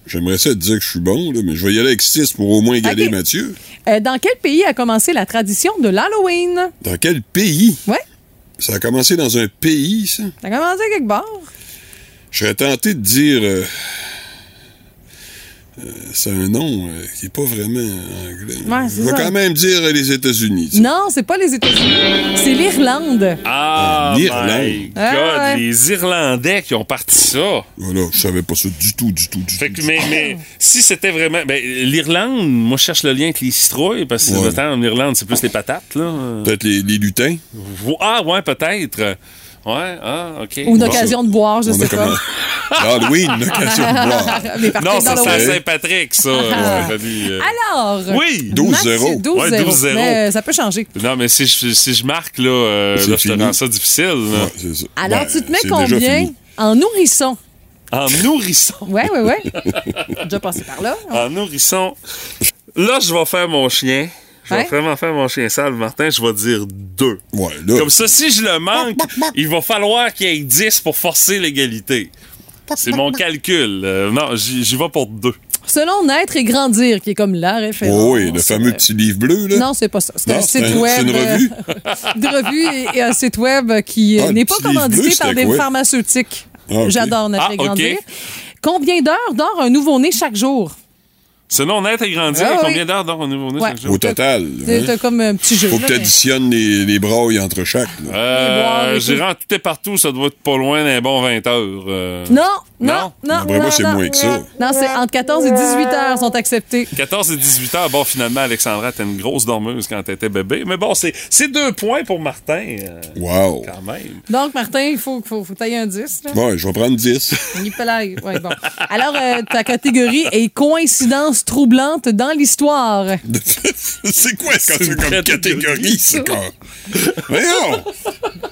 J'aimerais ça te dire que je suis bon, là, mais je vais y aller avec 6 pour au moins égaler OK. Mathieu. Euh, dans quel pays a commencé la tradition de l'Halloween? Dans quel pays? Ouais, Ça a commencé dans un pays, ça? ça a commencé quelque part. Je serais tenté de dire... euh, euh, c'est un nom euh, qui n'est pas vraiment anglais. Ouais, je vais quand même dire euh, les États-Unis. tu sais. Non, c'est pas les États-Unis. C'est l'Irlande. Ah, L'Irlande. my God, Ah, ouais. les Irlandais qui ont parti ça. Voilà, je savais pas ça du tout, du tout, du Fait tout. que, mais, mais si c'était vraiment. Ben, L'Irlande, moi, je cherche le lien avec les citrouilles, parce que Ouais. en Irlande, c'est plus les patates, là. Peut-être les, les lutins. Ah, ouais, peut-être. Ouais, ah, OK. Ou une Bon, occasion de boire, je sais pas. comment- L'Halloween, une occasion de boire. Non, ça, c'est à. Saint-Patrick, ça. euh, euh. Alors. Oui. 12-0. Mathieu, 12-0. Ouais, 12-0. Mais ça peut changer. Non, mais si je, si je marque, là, euh, là je te rends ça difficile. là. Ouais, c'est ça. Alors, Ben, tu te mets combien en nourrisson? En nourrisson. Ouais, ouais, ouais. J'ai déjà passé par là. En nourrisson. Là, je vais faire mon chien. Je vais Ouais. vraiment faire mon chien sale, Martin. Je vais dire deux. Ouais, là. Comme ça, si je le manque, il va falloir qu'il y ait 10 pour forcer l'égalité. C'est mon calcul. Euh, non, j'y vais pour deux. Selon Naître et Grandir, qui est comme la référence. Oh oui, le fameux petit livre bleu, là. Non, c'est pas ça. C'est un site web. c'est une euh, revue? Une revue et, et un site web qui euh, Ah, n'est pas commandité bleu, par des quoi? pharmaceutiques. Ah. J'adore Naître Ah, et Grandir. ok. Combien d'heures dort un nouveau-né chaque jour? Selon naître et grandir, Ah oui. combien d'heures nouveau-né Ouais. chaque jour? Au total. C'est hein. comme un petit jeu. Faut là, que tu mais- additionnes les, les bras entre chaque. là. Euh, tout et partout, ça doit être pas loin d'un bon 20 heures. euh. Non, Non? non, moi, non, c'est moins que ça. Non, c'est entre 14 et 18 heures sont acceptés. 14 et 18 heures. Bon, finalement, Alexandra était une grosse dormeuse quand était bébé. Mais bon, c'est c'est deux points pour Martin, euh, Wow. quand même. Donc, Martin, il faut, faut, faut tailler un 10. Là. Ouais, je vais prendre 10. Nipelaï. Ouais, bon. Alors, euh, ta catégorie est coïncidence troublante dans l'histoire. c'est quoi quand c'est comme catégorie, ça? quand- Voyons!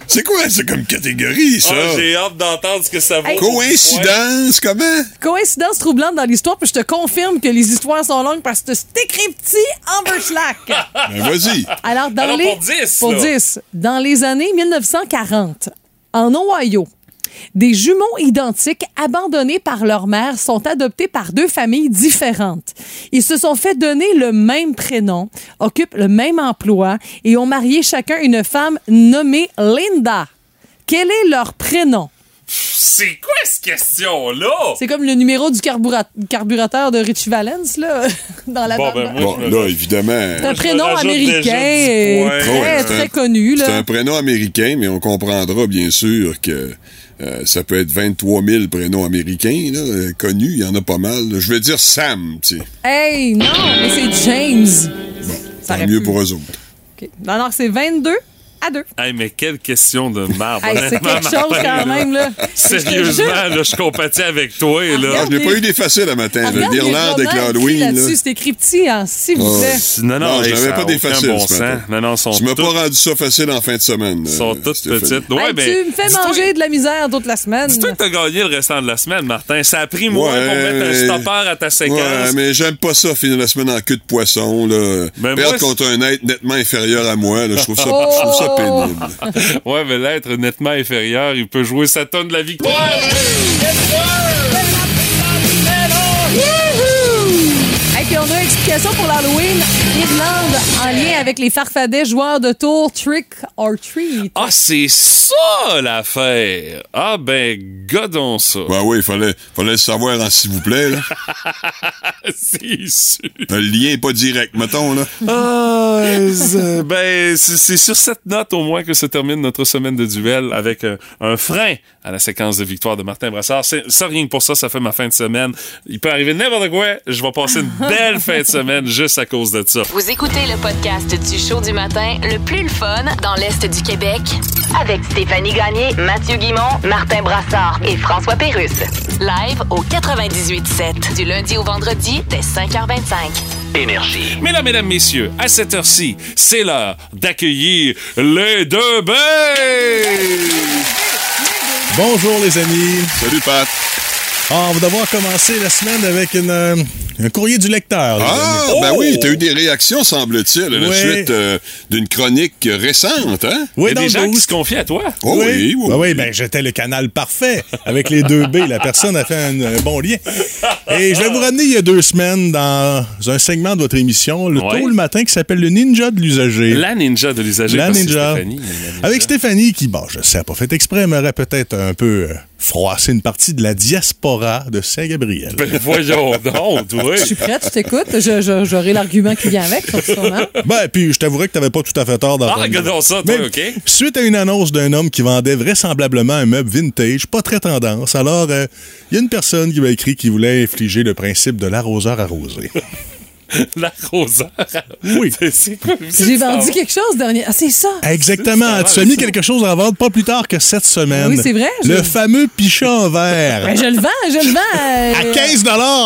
C'est quoi, c'est comme catégorie, ça? Ah, J'ai hâte d'entendre ce que ça vaut. Coïncidence, comment? Coïncidence troublante dans l'histoire, puis je te confirme que les histoires sont longues parce que c'est écrit petit en. Ben, vas-y. Alors, dans Alors, les... pour 10, Pour là. 10. Dans les années 1940, en Ohio, des jumeaux identiques abandonnés par leur mère sont adoptés par deux familles différentes. Ils se sont fait donner le même prénom, occupent le même emploi et ont marié chacun une femme nommée Linda. Quel est leur prénom? C'est quoi cette question-là? C'est comme le numéro du carbura- carburateur de Richie Valens, là, dans la Bon, bande. ben, moi, Bon, là, évidemment, C'est un prénom américain et très, Ouais, très un- connu. c'est un prénom américain, mais on comprendra bien sûr que euh, ça peut être 23 000 prénoms américains, là, euh, connus, il y en a pas mal. là. Je vais dire Sam, tu sais. Hey, non, mais c'est James. Ça Tant mieux pu. pour eux autres. OK. Alors, c'est 22 à 2. Hey, mais quelle question de marbre. Hey, c'est honnêtement, quelque chose Martin, quand là. même, là. Sérieusement, là, je compatis avec toi, là. Ah, je n'ai pas eu des faciles à matin. L'Irlande avec l'Halloween, là. c'est écrit petit, hein, s'il vous Oh. plaît. Non, non, Non, je hey, n'avais ça pas des faciles bon ce matin. Non, non, sont Tu m'as pas rendu ça facile en fin de semaine. sont euh, toutes petites. Ouais, Hey, ben, tu me fais manger de la misère toute la semaine. Dis-toi que t'as gagné le restant de la semaine, Martin. Ça a pris moins pour mettre un stopper à ta séquence. Mais j'aime pas ça, finir la semaine en queue de poisson, là. Ben, Perdre contre un être nettement inférieur à moi, là, je trouve ça, Pénible. Ouais, mais l'être nettement inférieur, il peut jouer sa tonne de la victoire. Hey, puis on a une explication pour l'Halloween. En lien avec les farfadets joueurs de tour Trick or Treat. Ah, c'est ça l'affaire. Ah ben, godons ça. Ben oui, il fallait, fallait le savoir en s'il vous plaît, là. c'est sûr. Le lien est pas direct, mettons, là. Ah, c'est- ben, c'est c'est sur cette note au moins que se termine notre semaine de duel avec un, un frein à la séquence de victoire de Martin Brassard. C'est- Ça, rien que pour ça, ça fait ma fin de semaine. Il peut arriver n'importe quoi. Je vais passer une belle fin de semaine juste à cause de ça. Vous écoutez le podcast du show du matin le plus le fun dans l'Est du Québec avec Stéphanie Gagné, Mathieu Guimont, Martin Brassard et François Pérusse. Live au 98.7 du lundi au vendredi dès 5h25. Énergie. Mesdames, mesdames, messieurs, à cette heure-ci, c'est l'heure d'accueillir les deux belles. Bonjour les amis. Salut, Pat. Ah, on va devoir commencer la semaine avec une, euh, un courrier du lecteur. Ah, ben oui, t'as eu des réactions, semble-t-il, à la suite euh, d'une chronique récente, hein? Il y Oui, a des le gens qui se confient à toi. Oh oui, oui, oui. Ben oui, ben j'étais le canal parfait avec les deux B. La personne a fait un, un bon lien. Et je vais vous ramener il y a deux semaines dans un segment de votre émission, le Ouais. tôt le matin, qui s'appelle le Ninja de l'usager. La ninja de l'usager. La ninja. Stéphanie, la ninja. Avec Stéphanie qui, bon, je sais, pas fait exprès, m'aurait peut-être un peu euh, froissé une partie de la diaspora de Saint-Gabriel. Ben voyons donc, oui. Je suis prête, je t'écoute. Je- je- J'aurai l'argument qui vient avec, sûrement. Ben, puis je t'avouerais que t'avais pas tout à fait tort dans Ah, regardons ça, toi, Mais OK? Suite à une annonce d'un homme qui vendait vraisemblablement un meuble vintage, pas très tendance, alors il y a une personne qui m'a écrit qui voulait infliger le principe de l'arroseur arrosé. L'arroseur. Oui. J'ai vendu quelque chose dernier. Ah, c'est ça. Exactement. Tu as mis quelque chose à vendre pas plus tard que cette semaine. Oui, c'est vrai, Le je- fameux pichon vert. Ben, je le vends, je le vends. euh, À 15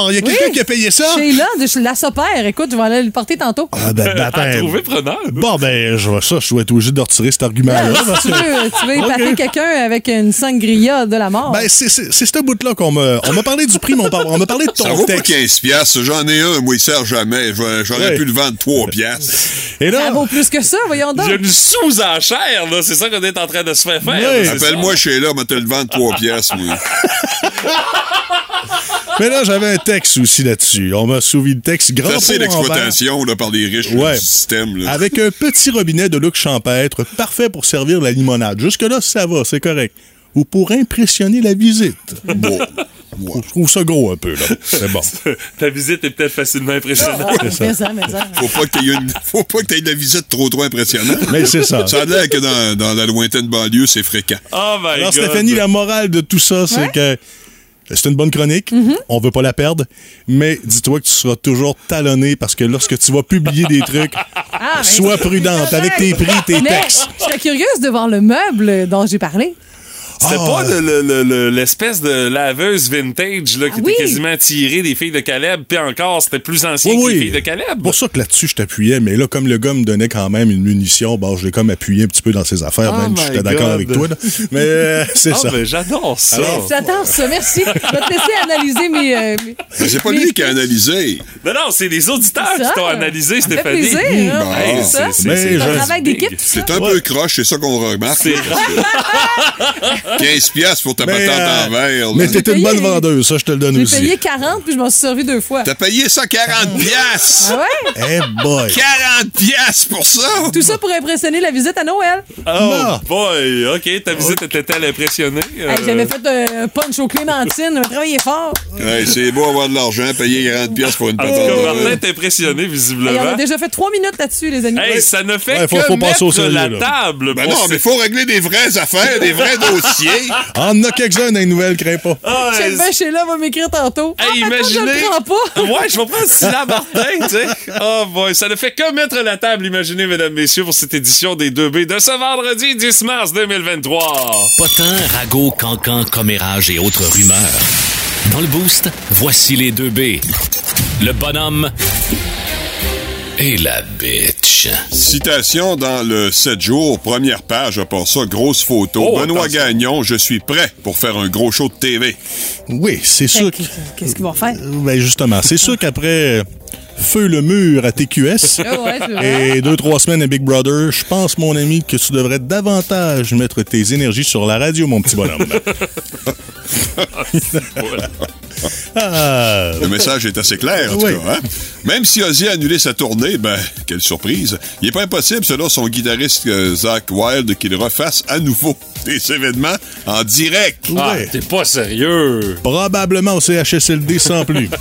Il y a quelqu'un oui. qui a payé ça? Sheila de la Sopère. Écoute, je vais aller le porter tantôt. Ah, ben, ben, À attends. trouver preneur. Bon, ben, je vois ça. Je dois être obligé de retirer cet argument-là. parce tu que- veux, tu veux épater quelqu'un avec une sangria de la mort. Ben, c'est ce bout-là qu'on m'a. On m'a parlé du prix, mais on, m'a parlé de Ça ton vaut pas texte. 15 piastres. J'en ai un, moi, il sert jamais. Je- J'aurais Ouais. pu le vendre 3 piastres. Et ça là, vaut plus que ça, voyons Il y a donc. une sous-enchère, là. C'est ça qu'on est en train de se faire faire. C'est Appelle-moi chez là, moi, te le vendre 3 piastres, moi. mais là, j'avais un texte aussi là-dessus. On m'a souvi le texte grand d'exploitation là, par les riches là, Ouais. du système. Là. Avec un petit robinet de look champêtre, parfait pour servir la limonade. Jusque-là, ça va, c'est correct. Ou pour impressionner la visite. Bon. Je trouve ça gros un peu, là. C'est bon. Ta visite est peut-être facilement impressionnante. Ah, mais ça, mais ça. Faut pas qu'il y ait une, faut pas que t'aies de la visite trop trop impressionnante. Mais c'est ça. Ça a l'air que dans, dans la lointaine banlieue, c'est fréquent. Oh my Alors, God. Stéphanie, la morale de tout ça, c'est Ouais. que c'est une bonne chronique. Mm-hmm. On veut pas la perdre. Mais dis-toi que tu seras toujours talonné parce que lorsque tu vas publier des trucs, Ah, sois prudente avec tes prix, tes Mais textes. je serais curieuse de voir le meuble dont j'ai parlé. C'était Ah. pas le- le- le- le- l'espèce de laveuse vintage là, qui Ah était oui. quasiment tirée des filles de Caleb, puis encore, c'était plus ancien Oui, que oui. les filles de Caleb. pour ça que là-dessus, je t'appuyais. Mais là, comme le gars me donnait quand même une munition, bon, je l'ai comme appuyé un petit peu dans ses affaires, Oh même si my j'étais d'accord avec toi. là. Mais euh, c'est Ah, ça. ben, j'adore ça. Alors- J'adore ça, merci. Je vais te laisser analyser mes. euh, mes- Mais c'est pas mes- lui qui a analysé. Non, non, c'est les auditeurs qui t'ont analysé, Ça me fait Stéphanie. plaisir, Bon. c'est Un travail d'équipe. C'est un peu croche, c'est ça qu'on remarque. C'est 15 piastres pour ta Mais, patente euh, en verre. là. mais t'es une bonne vendeuse, ça, je te le donne J'ai aussi. payé 40 puis je m'en suis servi deux fois. T'as payé ça 40 piastres! Ah ouais? Eh boy! 40 piastres pour ça! Tout ça pour impressionner la visite à Noël. Oh Non. boy, OK, ta visite était-elle impressionnée? Euh, Hey, J'avais fait un punch au Clémentine, j'avais travaillé fort. Ouais, c'est beau avoir de l'argent, payer 40 piastres pour une patente en Martin est impressionné, Hey, on visiblement. a déjà fait trois minutes là-dessus, les amis. Hey, ça ne fait Ouais, faut- que faut passer au mettre sérieux, la là. table. Ben non, mais faut régler des vraies affaires, des vrais dossiers. On en a quelques-uns dans les nouvelles, crains pas. Ah, ouais, Ben Sheila va m'écrire tantôt. Hey, ah, imaginez. Je le prends pas. Ouais, je vais prendre Silla Martin, tu sais. Oh boy, ça ne fait que mettre la table, imaginez, mesdames, messieurs, pour cette édition des 2B de ce vendredi 10 mars 2023. Potins, ragots, cancans, commérages et autres rumeurs. Dans le boost, voici les deux B. Le bonhomme et la bitch. Citation dans le 7 jours, première page, à part ça, grosse photo. Oh, Benoît. Gagnon, je suis prêt pour faire un gros show de TV. Oui, c'est sûr que... Qu'est-ce qu'ils vont faire? Ben justement, c'est sûr qu'après Feu le mur à TQS Ah ouais, c'est vrai. et deux, trois semaines à Big Brother, je pense, mon ami, que tu devrais davantage mettre tes énergies sur la radio, mon petit bonhomme. Ah, Le message est assez clair, en tout Oui. cas. hein? Même si Ozzy a annulé sa tournée, ben, quelle surprise. Il n'est pas impossible, selon son guitariste euh, Zach Wilde, qu'il refasse à nouveau des événements en direct. Ah, ouais. t'es pas sérieux. Probablement au CHSLD sans plus.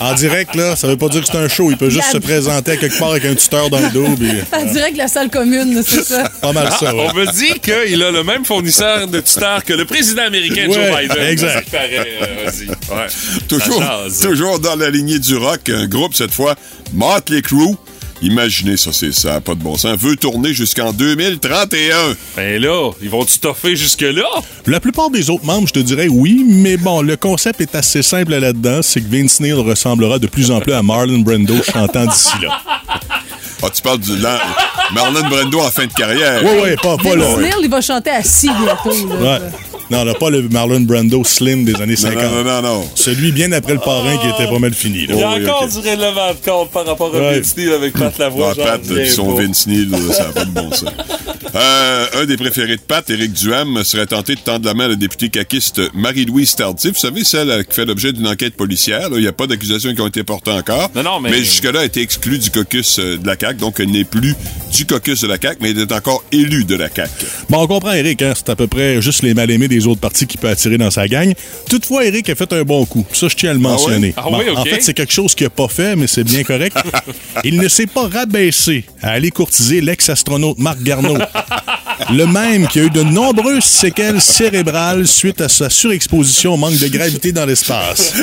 En direct, là, ça veut pas dire que c'est un show. Il peut juste La- se présenter à quelque part avec un tuteur dans le dos. Puis, En direct la salle commune, c'est ça. pas mal ça, ouais. On me dit qu'il a le même fournisseur de tuteurs que le président américain Joe Biden. exact. C'est ce qui paraît, euh. Ouais. Toujours, toujours dans la lignée du rock, un groupe, cette fois, Motley Crue. Imaginez ça, c'est ça, pas de bon sens. Veut tourner jusqu'en 2031. Ben là, ils vont-tu toffer jusque-là? La plupart des autres membres, je te dirais oui, mais bon, le concept est assez simple là-dedans. C'est que Vince Neil ressemblera de plus en plus à Marlon Brando chantant d'ici là. Ah, tu parles du lan- Marlon Brando en fin de carrière. Ouais, ouais, pas, pas là. Neil, il va chanter assis bientôt. là. Ouais. Non, là, pas le Marlon Brando slim des années Non, 50. non, non, non, non. Celui bien après le parrain qui était pas mal fini. là. Il y a Oh, oui, encore du relevant de compte par rapport à Ouais. Vince Neil avec Pat Lavoie. Ah, Pat, reviens puis son pas. Vince Neil, ça n'a pas de bon sens. Euh, un des préférés de Pat, Éric Duham, serait tenté de tendre la main à la députée caquiste Marie-Louise Tardif. Vous savez, celle euh, qui fait l'objet d'une enquête policière. Il n'y a pas d'accusations qui ont été portées encore. Non, non, mais- jusque-là, elle a été exclue du caucus euh, de la CAQ. Donc, elle n'est plus du caucus de la CAQ, mais elle est encore élue de la CAQ. Bon, on comprend, Eric, hein, c'est à peu près juste les mal-aimés des autres partis qui peut attirer dans sa gang. Toutefois, Eric a fait un bon coup. Ça, je tiens à le mentionner. Ah oui, Bon, En fait, c'est quelque chose qu'il n'a pas fait, mais c'est bien correct. Il ne s'est pas rabaissé à aller courtiser l'ex-astronaute Marc Garneau. Le même qui a eu de nombreuses séquelles cérébrales suite à sa surexposition au manque de gravité dans l'espace.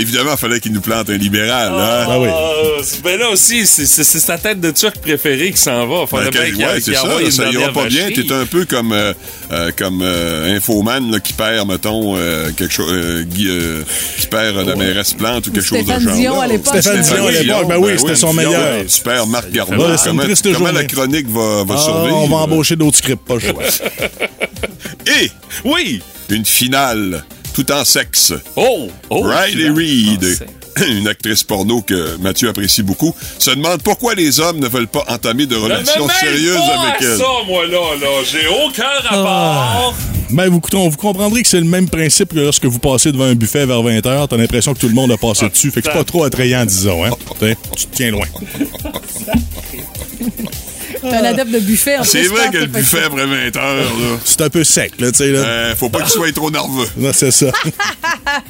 Évidemment, il fallait qu'il nous plante un libéral. Hein? Ah oui. Ah, ben là aussi, c'est sa tête de turc préférée qui s'en va. Faudrait Ben, bien quel- qu'il y ait- ouais, qu'il c'est ça, là, ça ira pas bien. T'es un peu comme euh, euh, comme euh, Infoman là, qui perd, mettons, euh, quelque chose, euh, euh, qui perd euh, la mairesse Plante ou quelque chose de Stéphane genre. Dion là. à l'époque. Stéphane Dion à l'époque, ben oui, c'était son meilleur. ouais, Super Marc Garneau. Ouais, comment triste comment la chronique va, va Ah, survivre? on va embaucher d'autres scripts, pas le choix. Et Oui! une finale tout en sexe. Oh! oh Riley. Reid, Ah, une actrice porno que Mathieu apprécie beaucoup, se demande pourquoi les hommes ne veulent pas entamer de relations sérieuses pas avec à elle. ça, moi, là, là. J'ai aucun rapport. Ben, vous, vous comprendrez que c'est le même principe que lorsque vous passez devant un buffet vers 20h, t'as l'impression que tout le monde a passé dessus. Fait que c'est pas trop attrayant, disons, hein. Tu te tiens loin. T'es un adepte de buffet. en C'est vrai que le buffet après 20 heures, là, C'est un peu sec, là, tu sais, là. euh, faut pas qu'il soit trop nerveux. Non, c'est ça.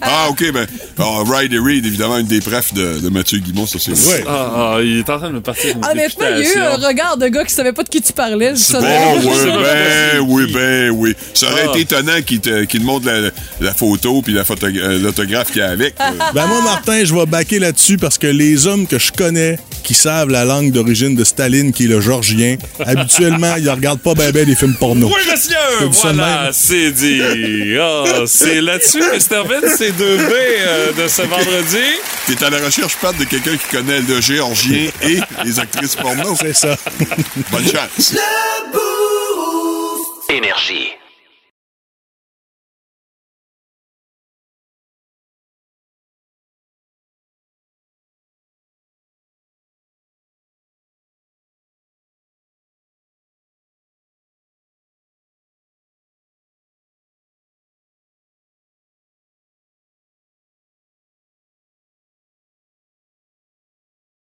Ah, OK, ben, alors, Ride et Reed, évidemment, une des prefs de, de Mathieu Guimont, ça, c'est Ouais. Ah, ah, il est en train de me partir Honnêtement, il y a eu un regard de gars qui savait pas de qui tu parlais. Je Bon, savais pas. oui, ben oui, ben oui. Ça aurait Ah. été étonnant qu'il te, qu'il te montre la, la photo puis la photo- euh, l'autographe qu'il y a avec. Euh, Ben moi, Martin, je vais baquer là-dessus parce que les hommes que je connais qui savent la langue d'origine de Staline, qui est le georgien, habituellement, ils regardent pas ben ben les films porno. Oui, monsieur! Voilà, c'est dit. Ah, c'est là-dessus que se termine ces deux B euh, de ce vendredi. T'es à la recherche, Pat, de quelqu'un qui connaît le géorgien et les actrices porno? C'est ça. Bonne chance. Énergie.